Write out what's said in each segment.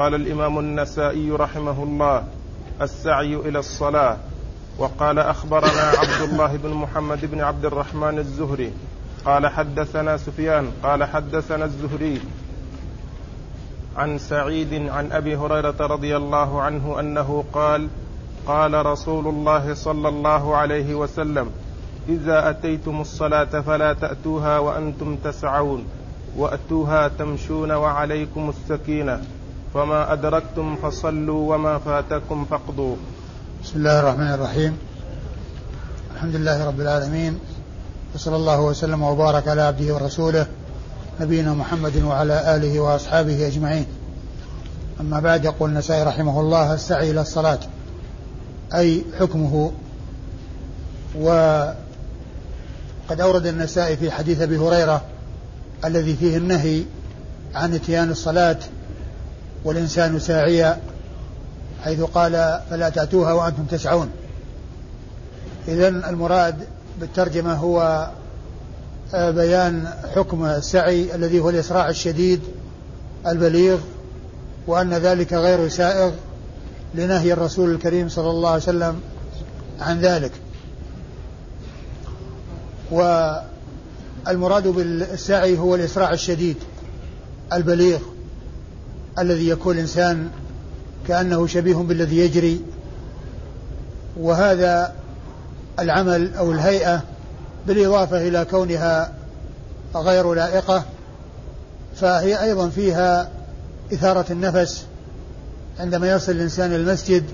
قال الإمام النسائي رحمه الله السعي إلى الصلاة. وقال أخبرنا عبد الله بن محمد بن عبد الرحمن الزهري قال حدثنا سفيان قال حدثنا الزهري عن سعيد عن أبي هريرة رضي الله عنه أنه قال قال رسول الله صلى الله عليه وسلم إذا أتيتم الصلاة فلا تأتوها وأنتم تسعون وأتوها تمشون وعليكم السكينة. فما أدركتم فصلوا وما فاتكم فاقضوا. بسم الله الرحمن الرحيم. الحمد لله رب العالمين. وصلى الله وسلم وبارك على عبده ورسوله نبينا محمد وعلى آله وأصحابه أجمعين. أما بعد يقول النسائي رحمه الله السعي إلى الصلاة. أي حكمه. وقد أورد النسائي في حديث أبي هريرة الذي فيه النهي عن إتيان الصلاة والإنسان ساعيا حيث قال فلا تأتوها وأنتم تسعون. اذا المراد بالترجمة هو آه، بيان حكم السعي الذي هو الإسراع الشديد البليغ وأن ذلك غير سائغ لنهي الرسول الكريم صلى الله عليه وسلم عن ذلك. والمراد بالسعي هو الإسراع الشديد البليغ. الذي يكون الإنسان كأنه شبيه بالذي يجري وهذا العمل أو الهيئة بالإضافة إلى كونها غير لائقة فهي أيضا فيها إثارة النفس. عندما يصل الإنسان المسجد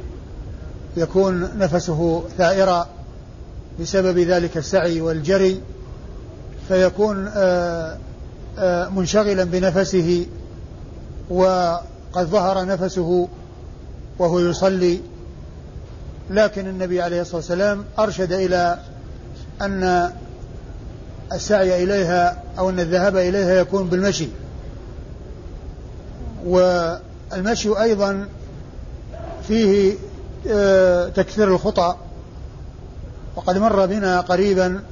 يكون نفسه ثائرا بسبب ذلك السعي والجري فيكون آه، آه، منشغلا بنفسه وقد ظهر نفسه وهو يصلي. لكن النبي عليه الصلاة والسلام أرشد إلى أن السعي إليها أو أن الذهاب إليها يكون بالمشي. والمشي أيضا فيه آه، تكثير الخطى وقد مر بنا قريبا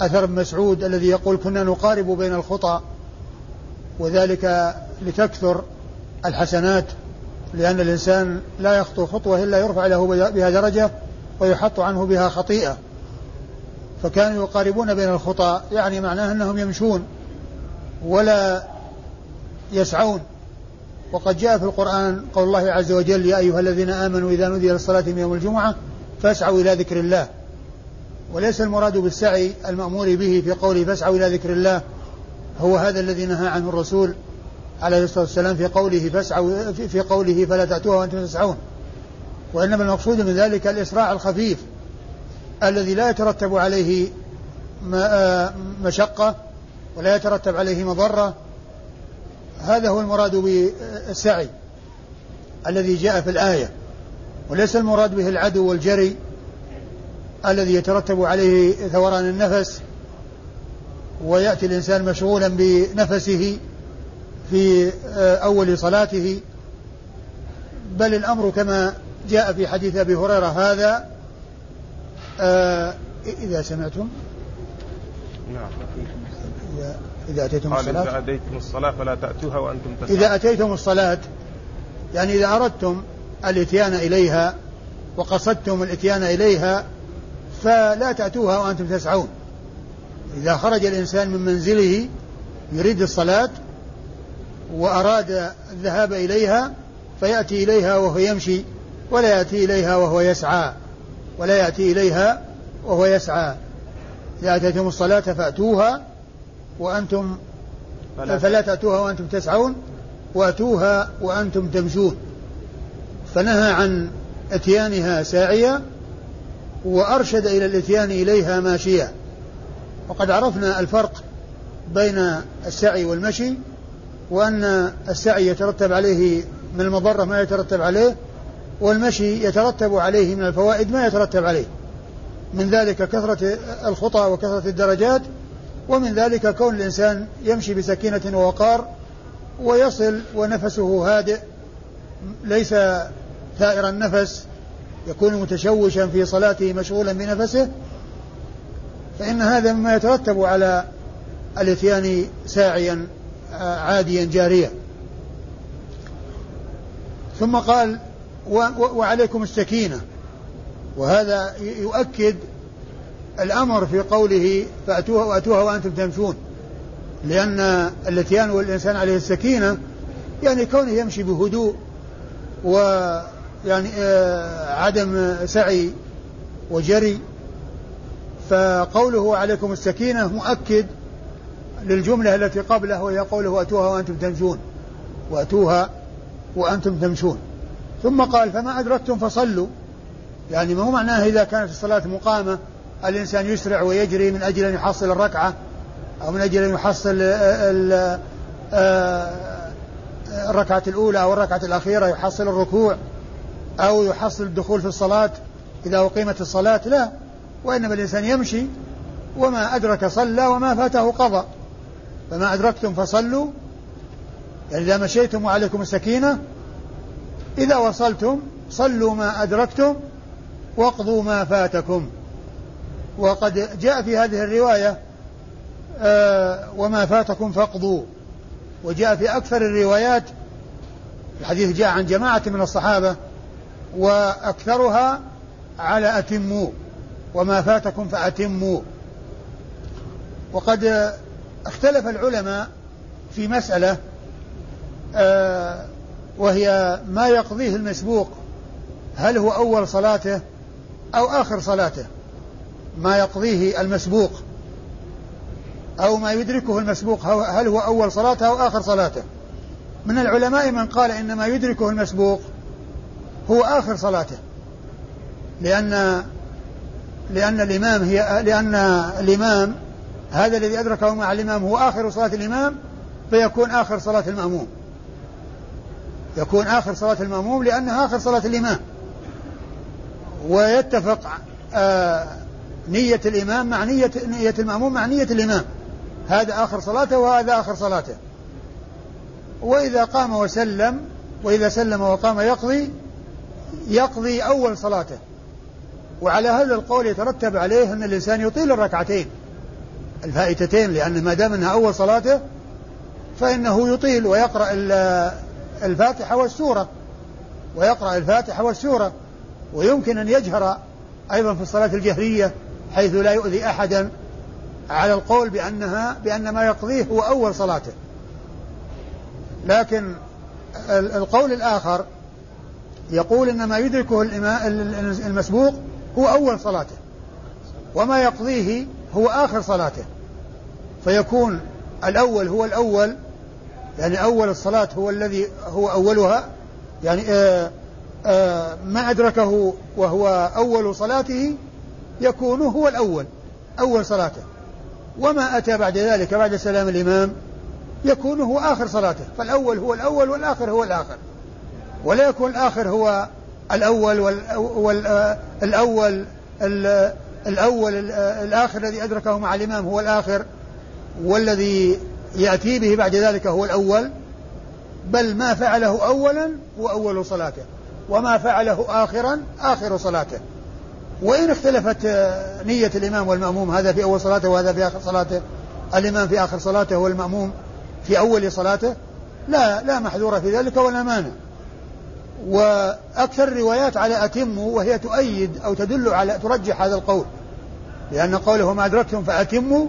أثر مسعود الذي يقول كنا نقارب بين الخطى وذلك لتكثر الحسنات لأن الإنسان لا يخطو خطوة إلا يرفع له بها درجة ويحط عنه بها خطيئة. فكانوا يقاربون بين الخطى يعني معناه أنهم يمشون ولا يسعون. وقد جاء في القرآن قول الله عز وجل يا أيها الذين آمنوا إذا نودي للصلاة من يوم الجمعة فاسعوا إلى ذكر الله. وليس المراد بالسعي المأمور به في قوله فاسعوا إلى ذكر الله هو هذا الذي نهى عنه الرسول. عليه الصلاة والسلام في قوله فاسعوا في قوله فلا تأتوها وأنتم تسعون. وإنما المقصود من ذلك الإسراع الخفيف الذي لا يترتب عليه مشقة ولا يترتب عليه مضرة. هذا هو المراد بالسعي الذي جاء في الآية وليس المراد به العدو والجري الذي يترتب عليه ثوران النفس ويأتي الإنسان مشغولا بنفسه في آه، أول صلاته بل الأمر كما جاء في حديث أبي هريرة هذا آه، إذا سمعتم. نعم. إذا أتيتم الصلاة إذا أتيتم الصلاة فلا تأتوها وأنتم تسعون. إذا أتيتم الصلاة يعني إذا أردتم الإتيان إليها وقصدتم الإتيان إليها فلا تأتوها وأنتم تسعون. إذا خرج الإنسان من منزله يريد الصلاة وأراد الذهاب إليها فيأتي إليها وهو يمشي ولا يأتي إليها وهو يسعى ولا يأتي إليها وهو يسعى. إذا أتيتم الصلاة فأتوها وأنتم فلا, فلا تأتوها وأنتم تسعون وأتوها وأنتم تمشون. فنهى عن إتيانها ساعية وأرشد إلى الإتيان إليها ماشية وقد عرفنا الفرق بين السعي والمشي وأن السعي يترتب عليه من المضرة ما يترتب عليه والمشي يترتب عليه من الفوائد ما يترتب عليه. من ذلك كثرة الخطى وكثرة الدرجات ومن ذلك كون الإنسان يمشي بسكينة ووقار ويصل ونفسه هادئ ليس ثائر النفس يكون متشوشا في صلاته مشغولا بنفسه. فإن هذا مما يترتب على الإتيان ساعيا. عاديا جاريا ثم قال وعليكم السكينة. وهذا يؤكد الأمر في قوله فأتوها وأتوها وأنتم تمشون. لأن الاتيان والإنسان عليه السكينة يعني كونه يمشي بهدوء ويعني آه عدم سعي وجري. فقوله عليكم السكينة مؤكد للجملة التي قبله وهي قوله وأتوها وأنتم تمشون وأتوها وأنتم تمشون. ثم قال فما أدركتم فصلوا. يعني ما هو معناه إذا كانت الصلاة مقامة الإنسان يسرع ويجري من أجل أن يحصل الركعة أو من أجل أن يحصل آه، الركعة الأولى أو الركعة الأخيرة يحصل الركوع أو يحصل الدخول في الصلاة. إذا أقيمت الصلاة لا وإنما الإنسان يمشي وما أدرك صلى وما فاته قضى. فما أدركتم فصلوا. يعني إذا مشيتم وعليكم السكينة إذا وصلتم صلوا ما أدركتم واقضوا ما فاتكم. وقد جاء في هذه الرواية آه وما فاتكم فاقضوا. وجاء في أكثر الروايات الحديث جاء عن جماعة من الصحابة وأكثرها على أتموا. وما فاتكم فأتموا. وقد اختلف العلماء في مسألة آه وهي ما يقضيه المسبوق هل هو أول صلاته أو آخر صلاته؟ ما يقضيه المسبوق أو ما يدركه المسبوق هل هو أول صلاته أو آخر صلاته؟ من العلماء من قال إن ما يدركه المسبوق هو آخر صلاته لأن لأن الإمام هي لأن الإمام هذا الذي أدركه مع الإمام هو آخر صلاة الإمام فيكون آخر صلاة المأموم. يكون آخر صلاة المأموم لأنها آخر صلاة الإمام. ويتفق آه نية الإمام مع نية نية المأموم مع نية الإمام. هذا آخر صلاته وهذا آخر صلاته. وإذا قام وسلم وإذا سلم وقام يقضي يقضي أول صلاته. وعلى هذا القول يترتب عليه أن الإنسان يطيل الركعتين. الفائتتين لأن ما دام أنها أول صلاته فإنه يطيل ويقرأ الفاتحة والسورة ويقرأ الفاتحة والسورة ويمكن أن يجهر أيضا في الصلاة الجهرية حيث لا يؤذي أحدا على القول بأنها بأن ما يقضيه هو أول صلاته. لكن القول الآخر يقول إن ما يدركه المسبوق هو أول صلاته وما يقضيه هو آخر صلاته. فيكون الأول هو الأول يعني أول الصلاة هو الذي هو أولها يعني آآ آآ ما أدركه وهو أول صلاته يكون هو الأول أول صلاته. وما أتى بعد ذلك بعد سلام الإمام يكون هو آخر صلاته. فالأول هو الأول والآخر هو الآخر. ولا يكون الآخر هو الأول والأول الأول الآخر الذي أدركه مع الإمام هو الآخر. والذي يأتي به بعد ذلك هو الأول بل ما فعله أولا هو أول صلاته وما فعله آخرا آخر صلاته. وإن اختلفت نية الإمام والمأموم هذا في أول صلاته وهذا في آخر صلاته الإمام في آخر صلاته والمأموم في أول صلاته لا لا محذور في ذلك ولا مانع. وأكثر الروايات على أتموا وهي تؤيد أو تدل على ترجح هذا القول لأن قوله ما أدركتم فأتموا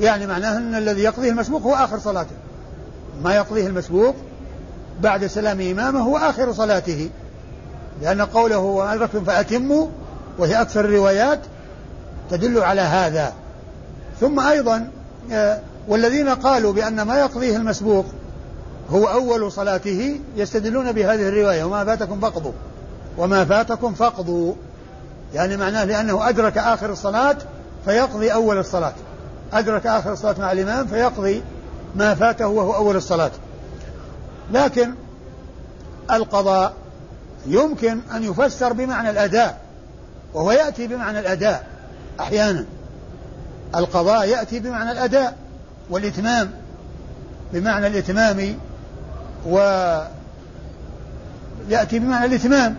يعني معناه أن الذي يقضيه المسبوق هو آخر صلاته. ما يقضيه المسبوق بعد سلام إمامه هو آخر صلاته. لأن قوله وما أدركتم فأتموا وهي أكثر الروايات تدل على هذا. ثم أيضا آه، والذين قالوا بأن ما يقضيه المسبوق هو أول صلاته يستدلون بهذه الرواية وما فاتكم فاقضوا وما فاتكم فاقضوا يعني معناه لأنه أدرك آخر الصلاة فيقضي أول الصلاة. أدرك آخر الصلاة مع الإمام فيقضي ما فاته وهو أول الصلاة. لكن القضاء يمكن أن يفسر بمعنى الأداء وهو يأتي بمعنى الأداء أحيانا. القضاء يأتي بمعنى الأداء والإتمام بمعنى الإتمام و يأتي بمعنى الإتمام.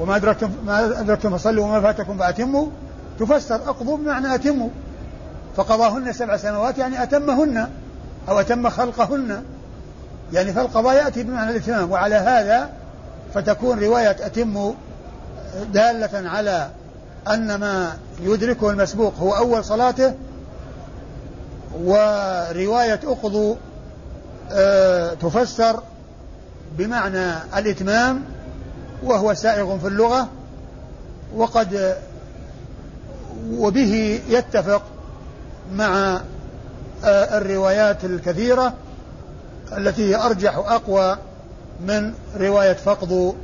وما أدركتم ما أدركتم فصلوا وما فاتكم فأتموا تفسر أقضوا بمعنى أتموا. فقضاهن سبع سنوات يعني أتمهن أو أتم خلقهن. يعني فالقضاء يأتي بمعنى الإتمام وعلى هذا فتكون رواية أتم دالة على أن ما يدركه المسبوق هو أول صلاته ورواية أقضوا أه تفسر بمعنى الإتمام وهو سائغ في اللغة وقد وبه يتفق مع آه، الروايات الكثيرة التي هي أرجح وأقوى من رواية فقد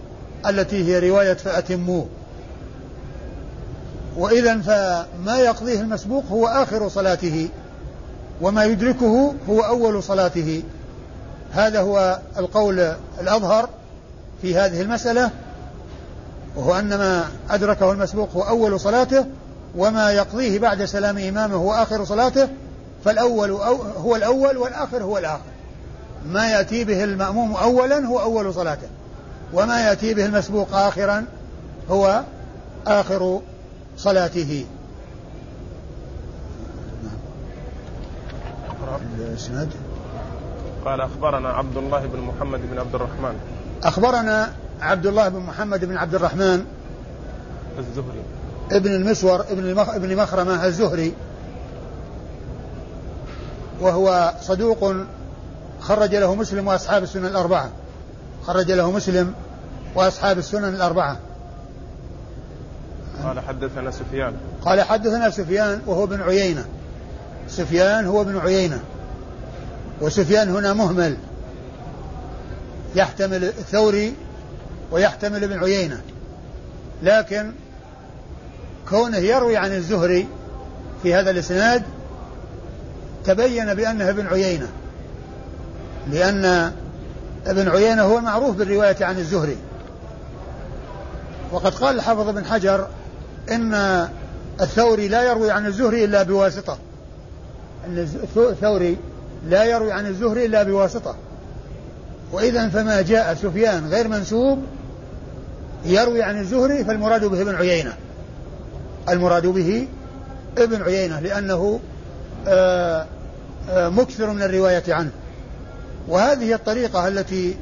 التي هي رواية فأتموه. وإذا فما يقضيه المسبوق هو آخر صلاته وما يدركه هو أول صلاته. هذا هو القول الأظهر في هذه المسألة وهو أن ما أدركه المسبوق هو أول صلاته وما يقضيه بعد سلام إمامه هو آخر صلاته فالأول هو الأول والآخر هو الآخر. ما يأتي به المأموم أولا هو أول صلاته. وما يأتي به المسبوق آخرا هو آخر صلاته. قال أخبرنا عبد الله بن محمد بن عبد الرحمن. أخبرنا عبد الله بن محمد بن عبد الرحمن الزهري. ابن المسور ابن ابن مخرمة الزهري. وهو صدوق خرج له مسلم وأصحاب السنن الأربعة. خرج له مسلم وأصحاب السنن الأربعة. قال حدثنا سفيان. قال حدثنا سفيان وهو ابن عيينة. سفيان هو ابن عيينة. وسفيان هنا مهمل. يحتمل الثوري ويحتمل ابن عيينة. لكن كونه يروي عن الزهري في هذا الإسناد تبين بأنه ابن عيينة لأن ابن عيينة هو المعروف بالرواية عن الزهري. وقد قال الحافظ بن حجر إن الثوري لا يروي عن الزهري إلا بواسطة. أن الثوري لا يروي عن الزهري إلا بواسطة. وإذا فما جاء سفيان غير منسوب يروي عن الزهري فالمراد به ابن عيينة. المراد به ابن عيينة لأنه آه، آه، مكثر من الرواية عنه. وهذه الطريقة التي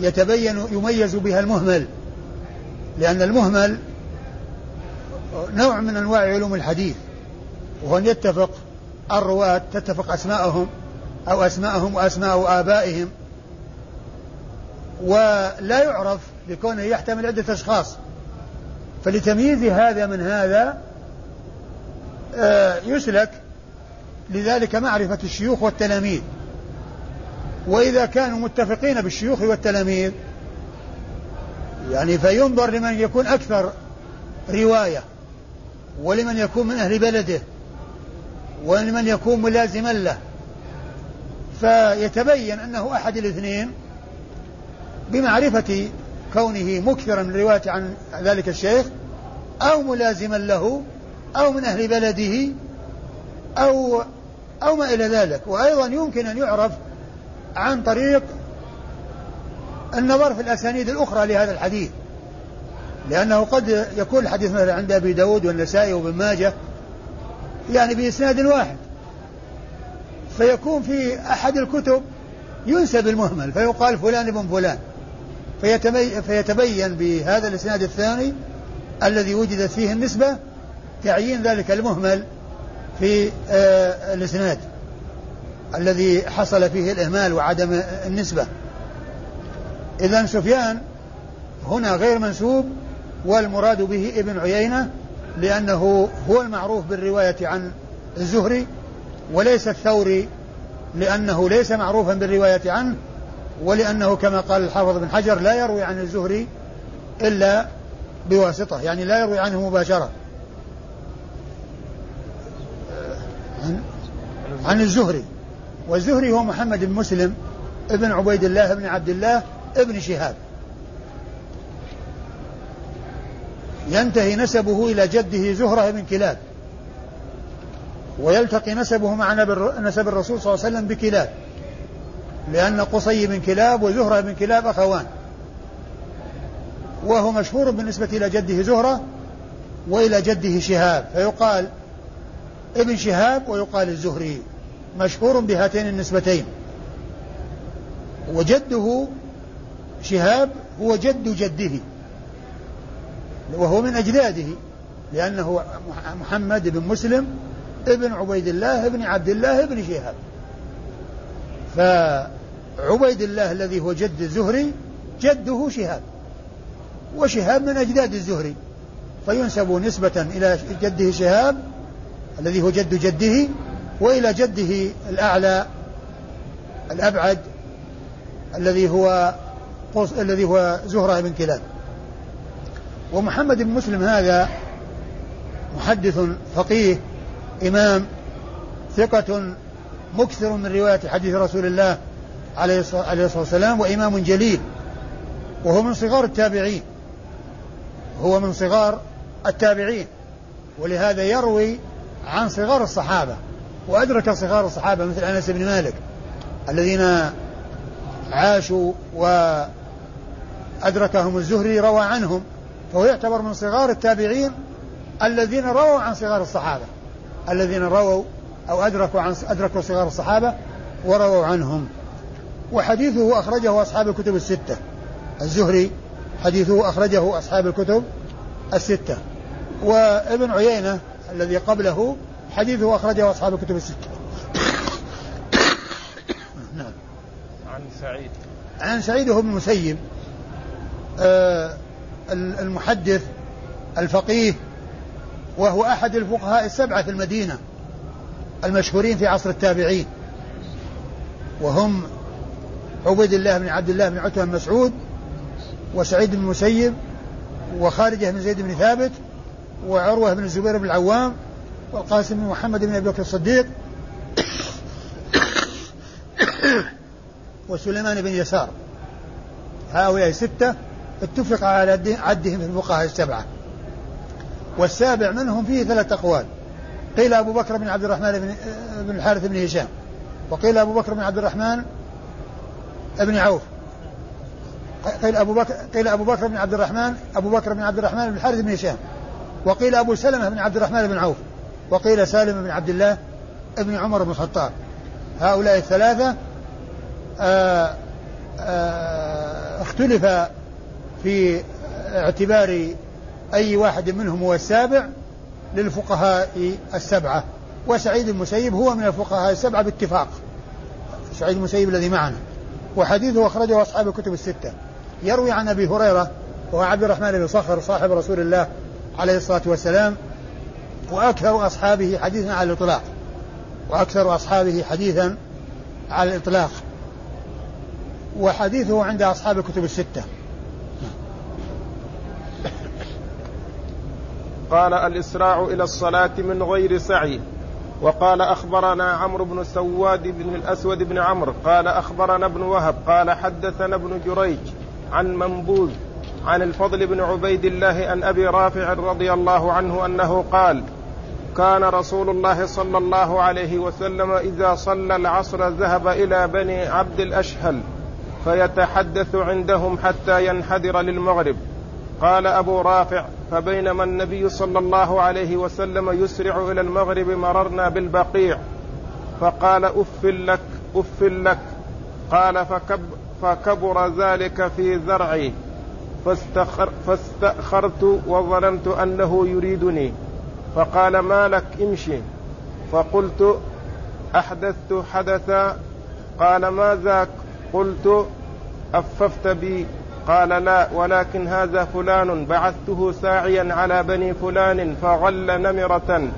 يتبين يميز بها المهمل لأن المهمل نوع من أنواع علوم الحديث وهو أن يتفق الرواة تتفق أسماءهم أو أسماءهم وأسماء آبائهم. ولا يعرف لكونه يحتمل عدة أشخاص. فلتمييز هذا من هذا آه، يسلك لذلك معرفة الشيوخ والتلاميذ. وإذا كانوا متفقين بالشيوخ والتلاميذ يعني فينظر لمن يكون أكثر رواية ولمن يكون من أهل بلده ولمن يكون ملازما له. فيتبين أنه أحد الاثنين بمعرفة كونه مكثرا من الرواية عن ذلك الشيخ أو ملازما له أو من أهل بلده أو أو ما إلى ذلك. وأيضا يمكن أن يعرف عن طريق النظر في الأسانيد الأخرى لهذا الحديث. لأنه قد يكون الحديث مثلا عند أبي داود والنسائي وابن ماجه يعني بإسناد واحد. فيكون في أحد الكتب ينسب المهمل فيقال فلان ابن فلان. فيتبين بهذا الإسناد الثاني الذي وجدت فيه النسبة تعيين ذلك المهمل في آه، الإسناد الذي حصل فيه الإهمال وعدم النسبة. إذا سفيان هنا غير منسوب والمراد به ابن عيينة لأنه هو المعروف بالرواية عن الزهري وليس الثوري لأنه ليس معروفا بالرواية عنه ولأنه كما قال الحافظ بن حجر لا يروي عن الزهري إلا بواسطة يعني لا يروي عنه مباشرة. عن, عن الزهري. والزهري هو محمد بن مسلم ابن عبيد الله بن عبد الله ابن شهاب. ينتهي نسبه إلى جده زهرة بن كلاب. ويلتقي نسبه مع نسب الرسول صلى الله عليه وسلم بكلاب. لأن قصي بن كلاب وزهرة بن كلاب أخوان. وهو مشهور بالنسبة إلى جده زهرة وإلى جده شهاب. فيقال ابن شهاب ويقال الزهري. مشهور بهاتين النسبتين. وجده شهاب هو جد جده. وهو من أجداده. لأنه محمد بن مسلم ابن عبيد الله ابن عبد الله ابن شهاب. فعبيد الله الذي هو جد الزهري جده شهاب. وشهاب من أجداد الزهري. فينسب نسبة إلى جده شهاب الذي هو جد جده وإلى جده الأعلى الأبعد الذي هو قص الذي هو زهرة بن كلاب. ومحمد بن مسلم هذا محدث فقيه إمام ثقة مكثر من رواية حديث رسول الله عليه الصلاة والسلام وإمام جليل وهو من صغار التابعين. هو من صغار التابعين. ولهذا يروي عن صغار الصحابة وأدرك صغار الصحابة مثل أنس بن مالك الذين عاشوا وأدركهم الزهري روى عنهم فهو يعتبر من صغار التابعين الذين رووا عن صغار الصحابة الذين رووا أو أدركوا عن أدركوا صغار الصحابة ورووا عنهم. وحديثه أخرجه أصحاب الكتب الستة. الزهري حديثه أخرجه أصحاب الكتب الستة. وابن عيينة الذي قبله حديثه أخرجه أصحاب الكتب الستة. نعم. عن سعيد. عن سعيد بن المسيب. آه المحدث الفقيه وهو أحد الفقهاء السبعة في المدينة. المشهورين في عصر التابعين. وهم عبيد الله بن عبد الله بن عتبة بن مسعود وسعيد بن المسيب وخارجة بن زيد بن ثابت وعروة بن الزبير بن العوام والقاسم بن محمد بن أبي بكر الصديق وسليمان بن يسار. هؤلاء ستة اتفق على عدهم في الفقهاء السبعة. والسابع منهم فيه ثلاث أقوال. قيل أبو بكر بن عبد الرحمن بن, بن الحارث بن هشام. وقيل أبو بكر بن عبد الرحمن بن عوف. قيل أبو بكر قيل أبو بكر بن عبد الرحمن أبو بكر بن عبد الرحمن بن الحارث بن هشام. وقيل أبو سلمة بن عبد الرحمن بن عوف. وقيل سالم بن عبد الله بن عمر بن الخطاب. هؤلاء الثلاثة آآ آه، آآ آه، اختلف في اعتبار أي واحد منهم هو السابع للفقهاء السبعة وسعيد المسيب هو من الفقهاء السبعة باتفاق. سعيد المسيب الذي معنا. وحديثه أخرجه أصحاب الكتب الستة. يروي عن أبي هريرة وهو عبد الرحمن بن صخر صاحب رسول الله عليه الصلاة والسلام وأكثر أصحابه حديثا على الإطلاق. وأكثر أصحابه حديثا على الإطلاق. وحديثه عند أصحاب الكتب الستة. قال الإسراع إلى الصلاة من غير سعي. وقال أخبرنا عمرو بن سواد بن الأسود بن عمرو قال أخبرنا ابن وهب قال حدثنا ابن جريج عن منبوذ عن الفضل بن عبيد الله عن أبي رافع رضي الله عنه أنه قال كان رسول الله صلى الله عليه وسلم إذا صلى العصر ذهب إلى بني عبد الأشهل فيتحدث عندهم حتى ينحدر للمغرب. قال أبو رافع فبينما النبي صلى الله عليه وسلم يسرع إلى المغرب مررنا بالبقيع فقال أف لك أف لك قال فكب فكبر ذلك في ذرعي فاستخر فاستأخرت وظننت أنه يريدني فقال ما لك امشي فقلت أحدثت حدثا قال ما ذاك قلت أففت بي قال لا ولكن هذا فلان بعثته ساعيا على بني فلان فغل نمرة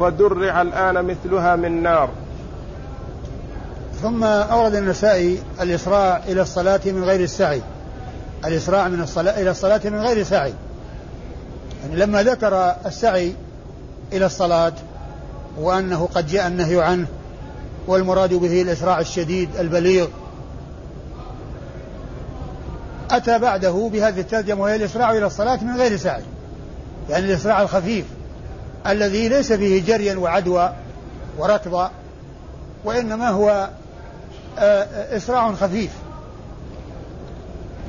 فدرع الآن مثلها من نار. ثم أورد النسائي الإسراع إلى الصلاة من غير السعي. الإسراع من الصلاة إلى الصلاة من غير سعي. يعني لما ذكر السعي إلى الصلاة وأنه قد جاء النهي عنه والمراد به الإسراع الشديد البليغ أتى بعده بهذه الترجمة وهي الإسراع إلى الصلاة من غير سعي. يعني الإسراع الخفيف الذي ليس فيه جريا وعدوى وركض وإنما هو آه، إسراع خفيف.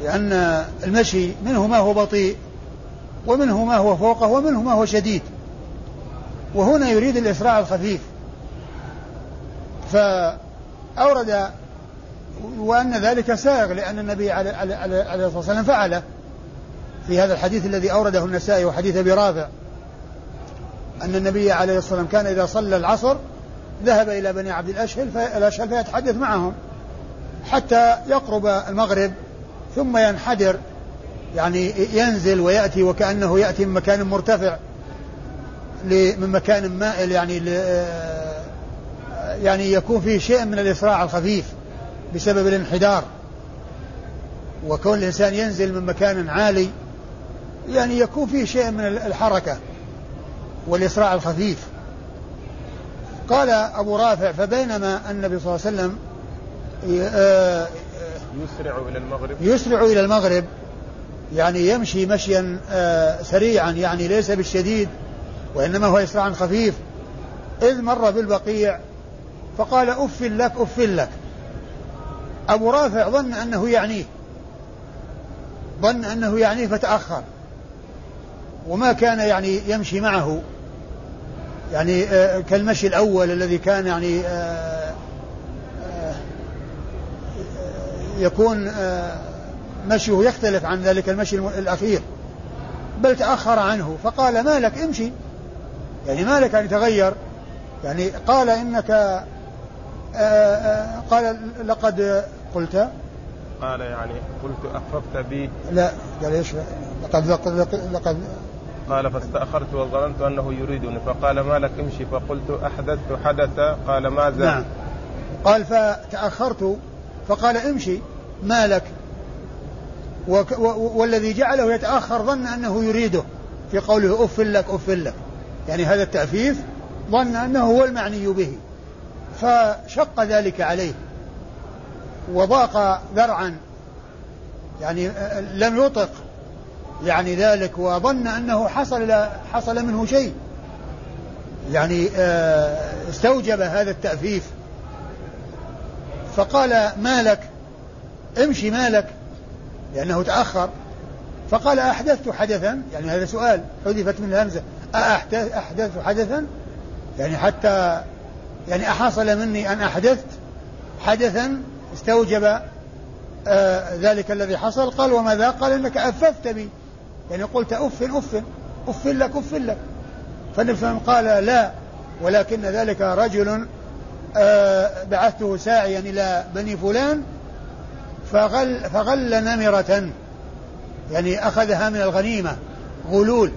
لأن المشي منه ما هو بطيء ومنه ما هو فوقه ومنه ما هو شديد. وهنا يريد الإسراع الخفيف. فأورد وأن ذلك سائغ لأن النبي عليه الصلاة والسلام فعله. في هذا الحديث الذي أورده النسائي وحديث أبي رافع أن النبي عليه الصلاة والسلام كان إذا صلى العصر ذهب إلى بني عبد الأشهل الأشهل فيتحدث معهم حتى يقرب المغرب ثم ينحدر يعني ينزل ويأتي وكأنه يأتي من مكان مرتفع من مكان مائل يعني يعني يكون فيه شيء من الإسراع الخفيف. بسبب الانحدار. وكون الإنسان ينزل من مكان عالي يعني يكون فيه شيء من الحركة والإسراع الخفيف. قال أبو رافع فبينما النبي صلى الله عليه وسلم آه، يسرع إلى المغرب. يسرع إلى المغرب يعني يمشي مشيا آه، سريعا يعني ليس بالشديد وإنما هو إسراع خفيف. إذ مر بالبقيع فقال أف لك أف لك. أبو رافع ظن أنه يعنيه. ظن أنه يعنيه فتأخر. وما كان يعني يمشي معه. يعني آه، كالمشي الأول الذي كان يعني آه، آه، يكون مشيه يختلف عن ذلك المشي الأخير. بل تأخر عنه. فقال ما لك امشي. يعني ما لك أن يتغير يعني قال إنك قال لقد قلت؟ قال يعني قلت أخففت بي. لا قال إيش؟ لقد لقد, لقد قال فاستأخرت وظننت أنه يريدني. فقال ما لك امشي. فقلت أحدثت حدث. قال ماذا نعم. قال فتأخرت. فقال امشي. ما لك؟ والذي جعله يتأخر ظن أنه يريده. في قوله أف لك أف لك. يعني هذا التأفيف ظن أنه هو المعني به. فشق ذلك عليه. وضاق ذرعا. يعني لم يطق. يعني ذلك وظن أنه حصل حصل منه شيء. يعني آه، استوجب هذا التأفيف. فقال ما لك؟ امشي مالك لأنه تأخر. فقال أحدثت حدثا؟ يعني هذا سؤال حذفت من الهمزة. أحدثت حدثا؟ يعني حتى يعني أحصل مني أن أحدثت حدثا استوجب آه ذلك الذي حصل قال وماذا؟ قال إنك أففت بي. يعني قلت أف أف أف لك أف لك. فالنبي قال لا ولكن ذلك رجل آه بعثته ساعيا إلى بني فلان فغل, فغل نمرة. يعني أخذها من الغنيمة غلول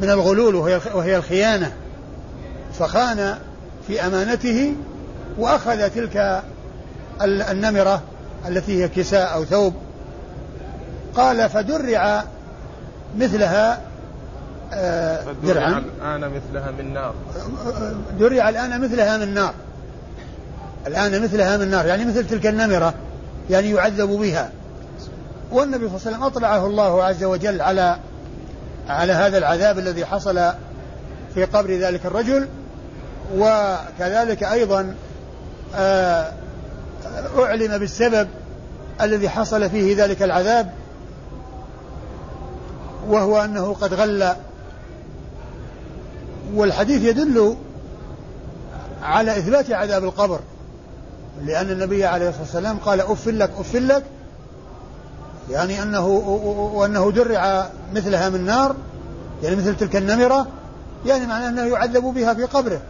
من الغلول وهي, وهي الخيانة. فخان في أمانته وأخذ تلك النمرة التي هي كساء أو ثوب. قال فدرع مثلها آه، درعا. الآن مثلها من نار. درع الآن مثلها من نار. الآن مثلها من نار يعني مثل تلك النمرة يعني يعذب بها. والنبي صلى الله عليه وسلم أطلعه الله عز وجل على على هذا العذاب الذي حصل في قبر ذلك الرجل. وكذلك أيضا آه، أعلم بالسبب الذي حصل فيه ذلك العذاب وهو أنه قد غل. والحديث يدل على إثبات عذاب القبر لأن النبي عليه الصلاة والسلام قال أف لك أف لك. يعني أنه وأنه درع مثلها من نار يعني مثل تلك النمرة يعني معناه أنه يعذب بها في قبره.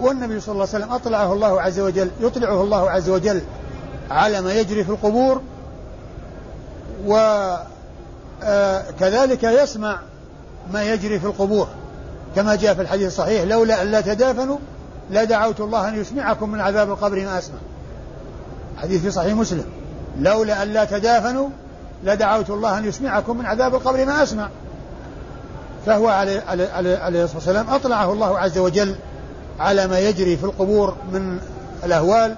والنبي صلى الله عليه وسلم أطلعه الله عز وجل يطلعه الله عز وجل على ما يجري في القبور وكذلك آه، يسمع ما يجري في القبور كما جاء في الحديث الصحيح لولا أن لا تدافنوا لدعوت الله أن يسمعكم من عذاب القبر ما أسمع. حديث في صحيح مسلم لولا أن لا تدافنوا لدعوت الله أن يسمعكم من عذاب القبر ما أسمع. فهو عليه, عليه الصلاة والسلام أطلعه الله عز وجل على ما يجري في القبور من الأهوال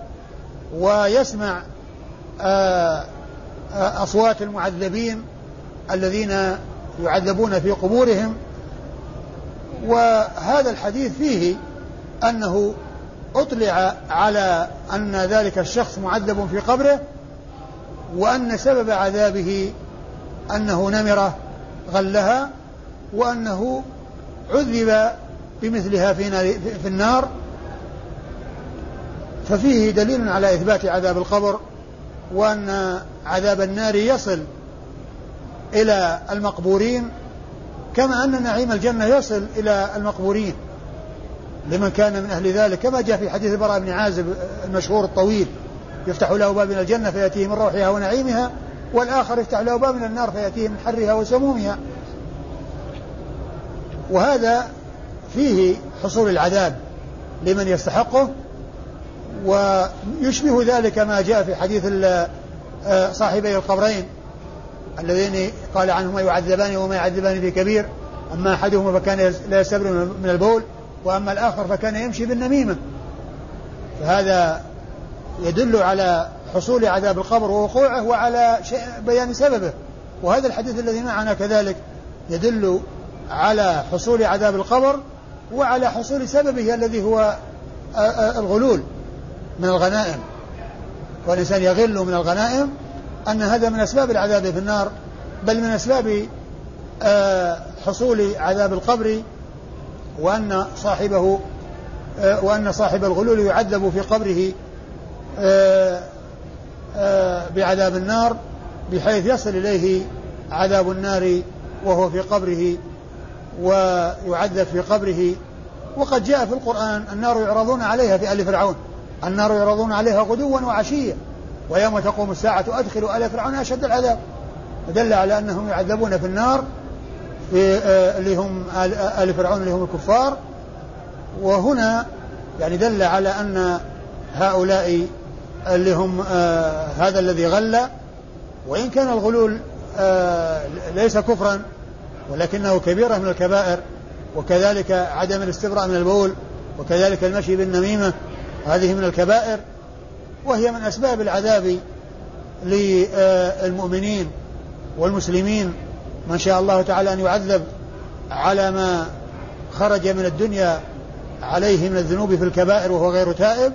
ويسمع آه، آه، أصوات المعذبين الذين يعذبون في قبورهم. وهذا الحديث فيه أنه أطلع على أن ذلك الشخص معذب في قبره وأن سبب عذابه أنه نمرة غلها وأنه عذب بمثلها في, في النار ففيه دليل على إثبات عذاب القبر وأن عذاب النار يصل إلى المقبورين كما أن نعيم الجنة يصل إلى المقبورين. لمن كان من أهل ذلك كما جاء في حديث البراء بن عازب المشهور الطويل يفتح له باب من الجنة فيأتيه من روحها ونعيمها والآخر يفتح له باب من النار فيأتيه من حرها وسمومها. وهذا فيه حصول العذاب لمن يستحقه ويشبه ذلك ما جاء في حديث آه، صاحبي القبرين اللذين قال عنهما يعذبان وما يعذبان في كبير أما أحدهما فكان لا يستبر من البول وأما الآخر فكان يمشي بالنميمة. فهذا يدل على حصول عذاب القبر ووقوعه وعلى بيان سببه. وهذا الحديث الذي معنا كذلك يدل على حصول عذاب القبر وعلى حصول سببه الذي هو الغلول من الغنائم. والإنسان يغل من الغنائم أن هذا من أسباب العذاب في النار بل من أسباب حصول عذاب القبر وأن صاحبه وأن صاحب الغلول يعذب في قبره بعذاب النار بحيث يصل إليه عذاب النار وهو في قبره. ويعذب في قبره. وقد جاء في القرآن النار يعرضون عليها في آل فرعون. النار يعرضون عليها غدوا وعشيا ويوم تقوم الساعة أدخلوا آل فرعون أشد العذاب. فدل على أنهم يعذبون في النار في آه، اللي هم آل فرعون اللي هم الكفار. وهنا يعني دل على أن هؤلاء اللي هم آه هذا الذي غل. وإن كان الغلول آه ليس كفرا ولكنه كبيرة من الكبائر وكذلك عدم الاستبراء من البول وكذلك المشي بالنميمة هذه من الكبائر وهي من أسباب العذاب للمؤمنين والمسلمين. من شاء الله تعالى أن يعذب على ما خرج من الدنيا عليه من الذنوب في الكبائر وهو غير تائب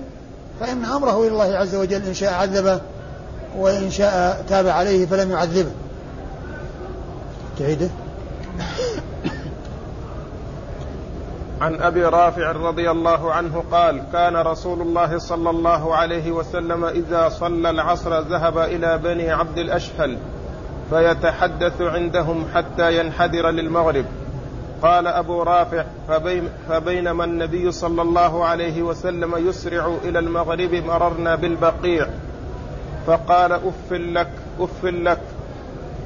فإن أمره إلى الله عز وجل إن شاء عذبه وإن شاء تاب عليه فلم يعذبه. تعيده؟ عن أبي رافع رضي الله عنه قال كان رسول الله صلى الله عليه وسلم إذا صلى العصر ذهب إلى بني عبد الأشهل فيتحدث عندهم حتى ينحدر للمغرب. قال أبو رافع فبين فبينما النبي صلى الله عليه وسلم يسرع إلى المغرب مررنا بالبقيع. فقال أف لك أف لك.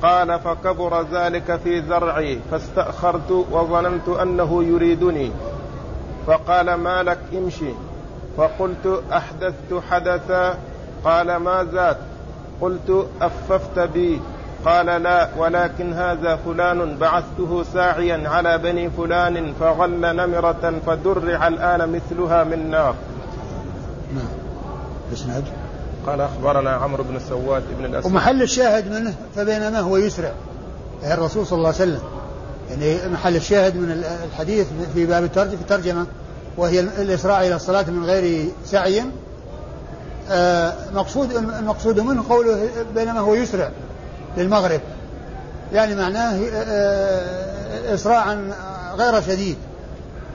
قال فكبر ذلك في ذرعي فاستأخرت وظننت أنه يريدني. فقال ما لك امشي. فقلت أحدثت حدثا. قال ما ذاك قلت أففت بي. قال لا ولكن هذا فلان بعثته ساعيا على بني فلان فغل نمرة فدرع الآن مثلها من نار. نعم. قال أخبرنا عمرو بن السواد بن الأسود. ومحل الشاهد منه فبينما هو يسرع. أي الرسول صلى الله عليه وسلم. يعني محل الشاهد من الحديث في باب الترجمة وهي الإسراع إلى الصلاة من غير سعي. آه، مقصود المقصود منه قوله بينما هو يسرع للمغرب. يعني معناه آه، إسراعا غير شديد.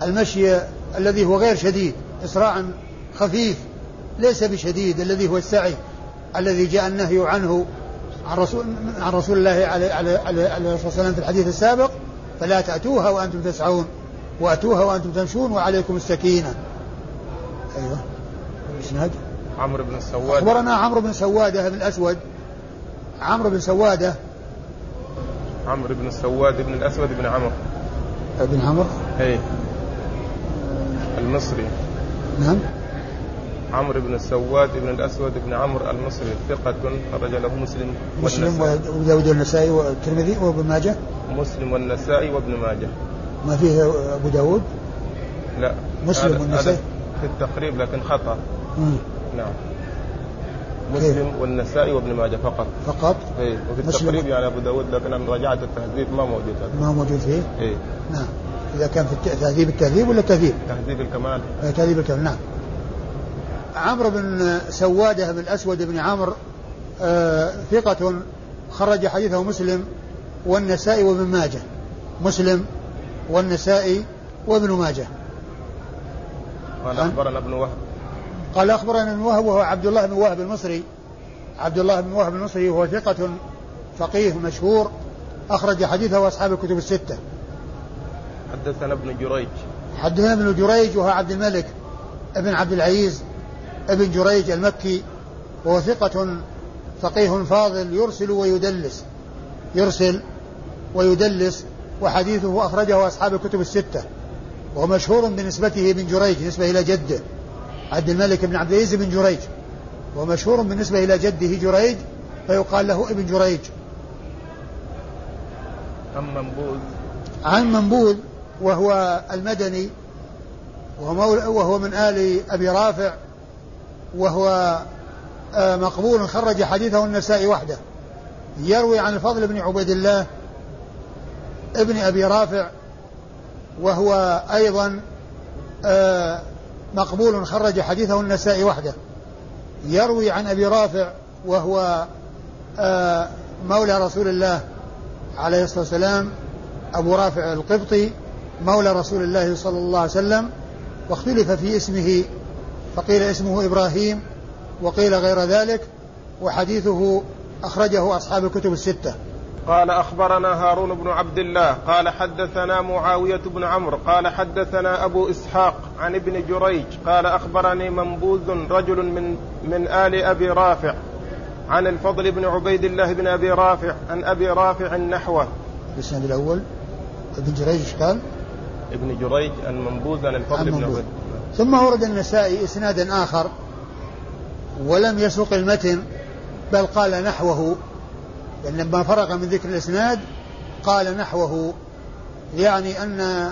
المشي الذي هو غير شديد إسراعا خفيف. ليس بشديد الذي هو السعي الذي جاء النهي عنه عن رسول عن رسول الله عليه عليه الصلاة والسلام في الحديث السابق فلا تأتوها وأنتم تسعون وأتوها وأنتم تمشون وعليكم السكينة. أيوه. الإسناد عمرو بن سوادة أخبرنا عمرو بن سوادة بن الأسود. عمرو بن سوادة عمرو بن السواد بن الأسود بن عمرو. بن عمرو؟ اي المصري. نعم. عمرو بن السواد بن الأسود بن عمرو المصري ثقة خرج له مسلم مسلم وداود والنسائي والترمذي وابن ماجه؟ مسلم والنسائي وابن ماجه. ما فيه أبو داود؟ لا مسلم والنسائي. في التقريب لكن خطأ. مم. نعم. مسلم كيف؟ والنسائي وابن ماجه فقط. فقط؟ اي وفي التقريب يعني أبو داود لكن أنا راجعت التهذيب ما موجود هذا. ما موجود فيه؟ اي نعم. إذا كان في تهذيب التهذيب ولا التهذيب؟ تهذيب الكمال. تهذيب الكمال نعم. عمرو بن سوادة بن الأسود بن عمرو آه ثقة خرج حديثه مسلم والنسائي وابن ماجه. مسلم والنسائي وابن ماجه. قال أخبرنا ابن وهب. قال أخبرنا ابن وهب وهو عبد الله بن وهب المصري. عبد الله بن وهب المصري وهو ثقة فقيه مشهور أخرج حديثه أصحاب الكتب الستة. حدثنا ابن جريج. حدثنا ابن جريج وهو عبد الملك ابن عبد العزيز. ابن جريج المكي وهو ثقة فقيه فاضل يرسل ويدلس. يرسل ويدلس وحديثه أخرجه أصحاب الكتب الستة. وهو مشهور بنسبته بن جريج نسبة إلى جده. عبد الملك بن عبد العزيز بن جريج. ومشهور بالنسبة إلى جده جريج فيقال له ابن جريج. عن منبوذ. عن منبوذ وهو المدني وهو, وهو من آل أبي رافع وهو آه، مقبول خرج حديثه النسائي وحده. يروي عن الفضل بن عبيد الله ابن أبي رافع وهو أيضا آه، مقبول خرج حديثه النسائي وحده. يروي عن أبي رافع وهو آه، مولى رسول الله عليه الصلاة والسلام أبو رافع القبطي مولى رسول الله صلى الله عليه وسلم واختلف في اسمه فقيل اسمه إبراهيم وقيل غير ذلك وحديثه أخرجه أصحاب الكتب الستة. قال أخبرنا هارون بن عبد الله قال حدثنا معاوية بن عمرو قال حدثنا أبو إسحاق عن ابن جريج قال أخبرني منبوذ رجل من من آل أبي رافع عن الفضل بن عبيد الله بن أبي رافع عن أبي رافع نحوه الإسناد الأول ابن جريج قال؟ ابن جريج المنبوذ عن الفضل بن عبيد. ثم ورد النسائي إسنادا آخر ولم يسوق المتن بل قال نحوه لأن لما فرغ من ذكر الإسناد قال نحوه يعني أن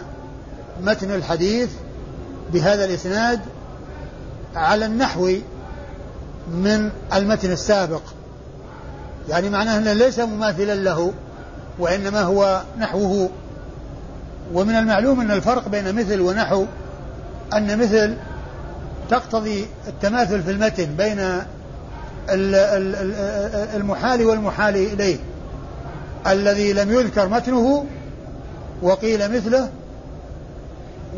متن الحديث بهذا الإسناد على النحو من المتن السابق. يعني معناه أنه ليس مماثلا له وإنما هو نحوه. ومن المعلوم أن الفرق بين مثل ونحو أن مثل تقتضي التماثل في المتن بين المحال والمحال إليه. الذي لم يذكر متنه وقيل مثله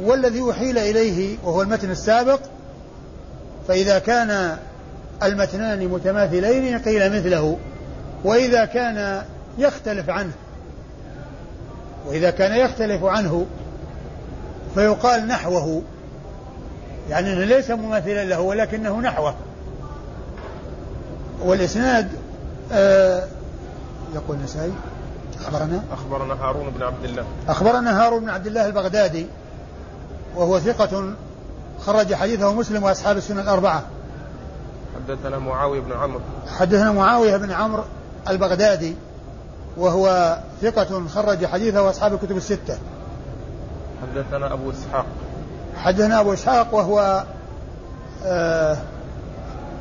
والذي أحيل إليه وهو المتن السابق فإذا كان المتنان متماثلين قيل مثله وإذا كان يختلف عنه وإذا كان يختلف عنه فيقال نحوه. يعني أنه ليس مماثلا له ولكنه نحوه. والإسناد آه يقول النسائي أخبرنا؟ أخبرنا هارون بن عبد الله. أخبرنا هارون بن عبد الله البغدادي وهو ثقة خرج حديثه مسلم وأصحاب السنة الأربعة. حدثنا معاوية بن عمرو. حدثنا معاوية بن عمرو البغدادي وهو ثقة خرج حديثه وأصحاب الكتب الستة. حدثنا أبو إسحاق. حدثنا أبو إسحاق وهو آه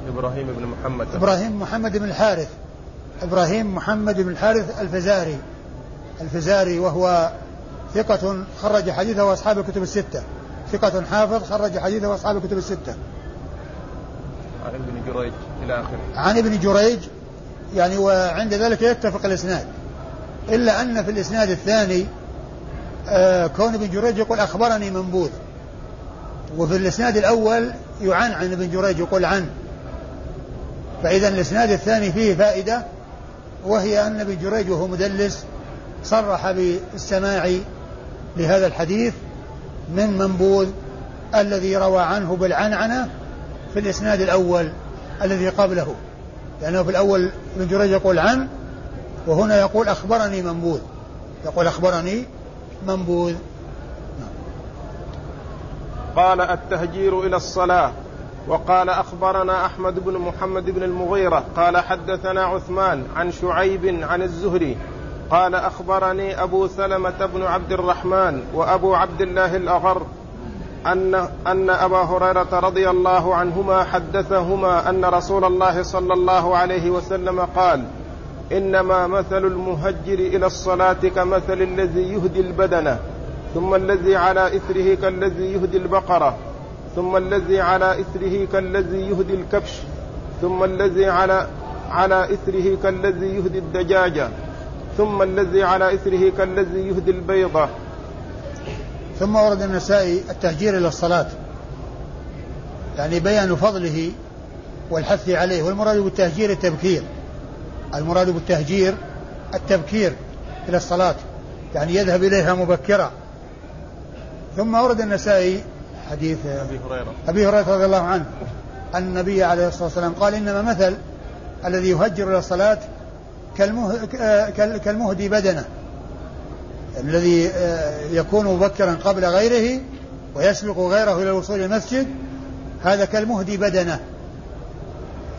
إبراهيم بن محمد. إبراهيم محمد بن الحارث. إبراهيم محمد بن الحارث الفزاري. الفزاري وهو ثقة خرج حديثه وأصحاب الكتب الستة. ثقة حافظ خرج حديثه وأصحاب الكتب الستة. عن ابن جريج إلى آخره. عن ابن جريج يعني وعند ذلك يتفق الإسناد. إلا أن في الإسناد الثاني آه كون ابن جريج يقول أخبرني منبوذ. وفي الإسناد الأول يعن عن ابن جريج يقول عن. فإذا الإسناد الثاني فيه فائدة وهي أن ابن جريج وهو مدلس صرح بالسماع لهذا الحديث من منبوذ الذي روى عنه بالعنعنة في الإسناد الأول الذي قبله. لأنه في الأول ابن جريج يقول عن وهنا يقول أخبرني منبوذ. يقول أخبرني منبوذ. قال التهجير إلى الصلاة. وقال أخبرنا أحمد بن محمد بن المغيرة قال حدثنا عثمان عن شعيب عن الزهري قال أخبرني أبو سلمة بن عبد الرحمن وأبو عبد الله الأغر أن أن أبا هريرة رضي الله عنهما حدثهما أن رسول الله صلى الله عليه وسلم قال: إنما مثل المهجر إلى الصلاة كمثل الذي يهدي البدنة ثم الذي على إثره كالذي يهدي البقرة ثم الذي على إثره كالذي يهدي الكبش ثم الذي على على إثره كالذي يهدي الدجاجة ثم الذي على إثره كالذي يهدي البيضة. ثم ورد النسائي التهجير إلى الصلاة. يعني بيان فضله والحث عليه والمراد بالتهجير التبكير. المراد بالتهجير التبكير إلى الصلاة. يعني يذهب إليها مبكرا. ثم ورد النسائي حديث أبي هريرة. أبي هريرة رضي الله عنه. أن النبي عليه الصلاة والسلام قال إنما مثل الذي يهجر إلى الصلاة كالمه... كالمهدي بدنه. الذي آه، يكون مبكرا قبل غيره ويسبق غيره إلى الوصول إلى المسجد هذا كالمهدي بدنه.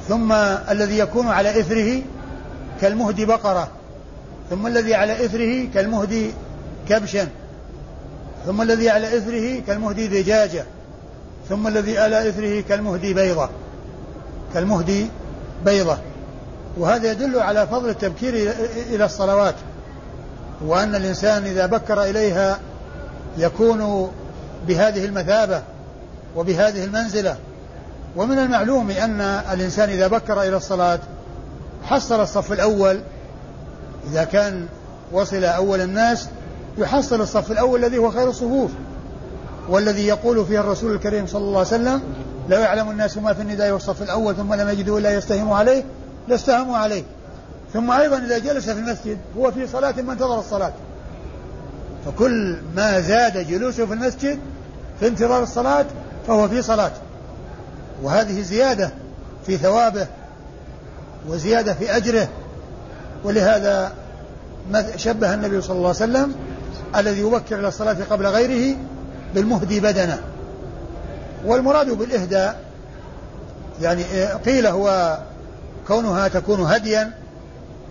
ثم الذي يكون على إثره كالمهدي بقرة. ثم الذي على إثره كالمهدي كبشا. ثم الذي على إثره كالمهدي دجاجة ثم الذي على إثره كالمهدي بيضة كالمهدي بيضة. وهذا يدل على فضل التبكير إلى الصلوات. وأن الإنسان إذا بكر إليها يكون بهذه المثابة وبهذه المنزلة. ومن المعلوم أن الإنسان إذا بكر إلى الصلاة حصل الصف الأول. إذا كان وصل أول الناس يحصل الصف الأول الذي هو خير الصفوف والذي يقول فيه الرسول الكريم صلى الله عليه وسلم لو يعلم الناس ما في النداء والصف الأول ثم لم يجدوا إلا يستهموا عليه لاستهموا عليه. ثم أيضا إذا جلس في المسجد هو في صلاة ما انتظر الصلاة. فكل ما زاد جلوسه في المسجد في انتظار الصلاة فهو في صلاة. وهذه زيادة في ثوابه وزيادة في أجره. ولهذا شبه النبي صلى الله عليه وسلم الذي يبكر إلى الصلاة قبل غيره بالمهدي بدنه. والمراد بالإهداء يعني قيل هو كونها تكون هديا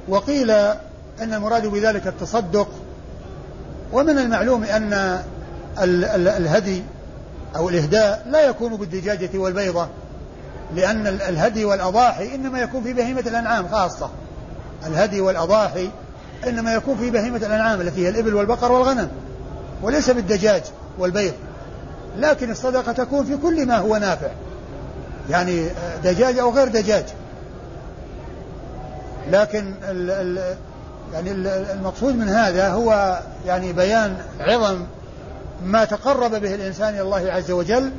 وقيل أن المراد بذلك التصدق. ومن المعلوم أن الهدي أو الإهداء لا يكون بالدجاجة والبيضة لأن الهدي والأضاحي إنما يكون في بهيمة الأنعام خاصة. الهدي والأضاحي إنما يكون في بهيمة الأنعام التي هي الإبل والبقر والغنم وليس بالدجاج والبيض. لكن الصدقة تكون في كل ما هو نافع. يعني دجاج أو غير دجاج. لكن ال ال يعني المقصود من هذا هو يعني بيان عظم ما تقرب به الإنسان إلى الله عز وجل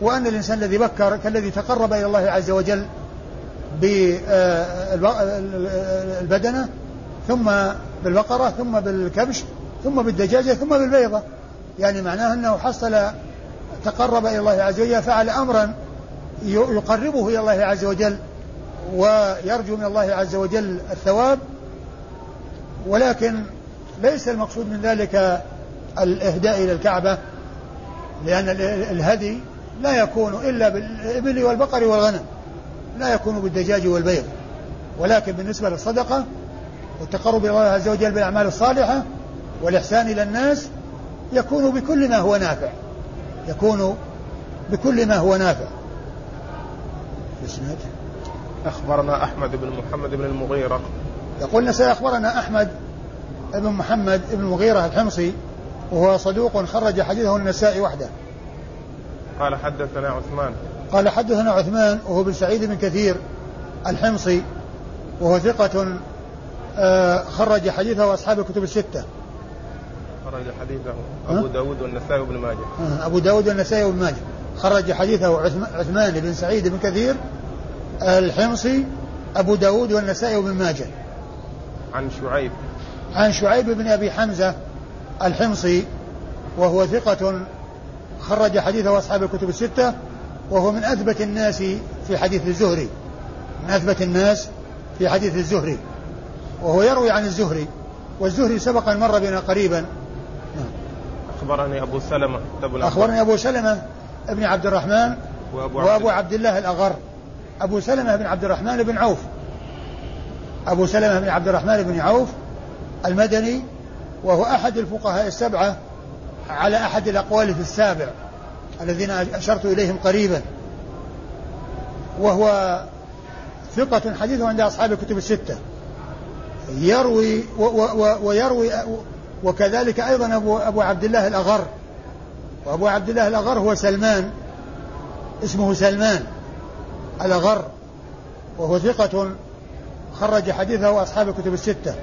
وأن الإنسان الذي بكر كالذي تقرب إلى الله عز وجل بالبدنة ثم بالبقرة ثم بالكبش ثم بالدجاجة ثم بالبيضة. يعني معناه أنه حصل تقرب إلى الله عز وجل فعل أمرا يقربه إلى الله عز وجل ويرجو من الله عز وجل الثواب. ولكن ليس المقصود من ذلك الإهداء إلى الكعبة لأن الهدي لا يكون إلا بالإبل والبقر والغنم لا يكون بالدجاج والبيض. ولكن بالنسبة للصدقة والتقرب إلى الله عز وجل بالأعمال الصالحة والإحسان إلى الناس يكون بكل ما هو نافع. يكون بكل ما هو نافع. اسناد أخبرنا أحمد بن محمد بن المغيرة. يقول سيخبرنا أحمد بن محمد بن المغيرة الحمصي وهو صدوق خرج حديثه النسائي وحده. قال حدثنا عثمان. قال حدثنا عثمان وهو بن سعيد بن كثير الحمصي وهو ثقة خرج حديثه أصحاب الكتب الستة. خرج حديثه أبو داود والنسائي وابن ماجه. آه، أبو داود والنسائي وابن ماجه. خرج حديثه عثمان بن سعيد بن كثير الحمصي أبو داود والنسائي وابن ماجه. عن شعيب. عن شعيب بن أبي حمزة الحمصي وهو ثقة خرج حديثه أصحاب الكتب الستة وهو من أثبت الناس في حديث الزهري. من أثبت الناس في حديث الزهري. وهو يروي عن الزهري والزهري سبق أن مر بنا قريبا. نعم. أخبرني أبو سلمة أخبرني أبو سلمة ابن عبد الرحمن وأبو, وأبو عبد الله الأغر. أبو سلمة بن عبد الرحمن بن عوف. أبو سلمة بن عبد الرحمن بن عوف المدني وهو أحد الفقهاء السبعة على أحد الأقوال في السابع الذين أشرت إليهم قريبا. وهو ثقة حديثه عند أصحاب الكتب الستة. يروي و و ويروي وكذلك أيضا أبو, أبو عبد الله الأغر. وأبو عبد الله الأغر هو سلمان. اسمه سلمان الأغر. وهو ثقة خرج حديثه أصحاب الكتب الستة.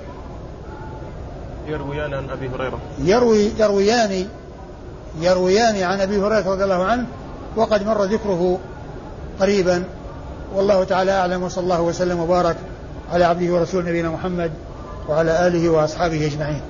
يرويان عن أبي هريرة. يروي يرويان يرويان عن أبي هريرة رضي الله عنه وقد مر ذكره قريبا. والله تعالى أعلم وصلى الله وسلم وبارك على عبده ورسوله نبينا محمد وعلى آله وأصحابه أجمعين.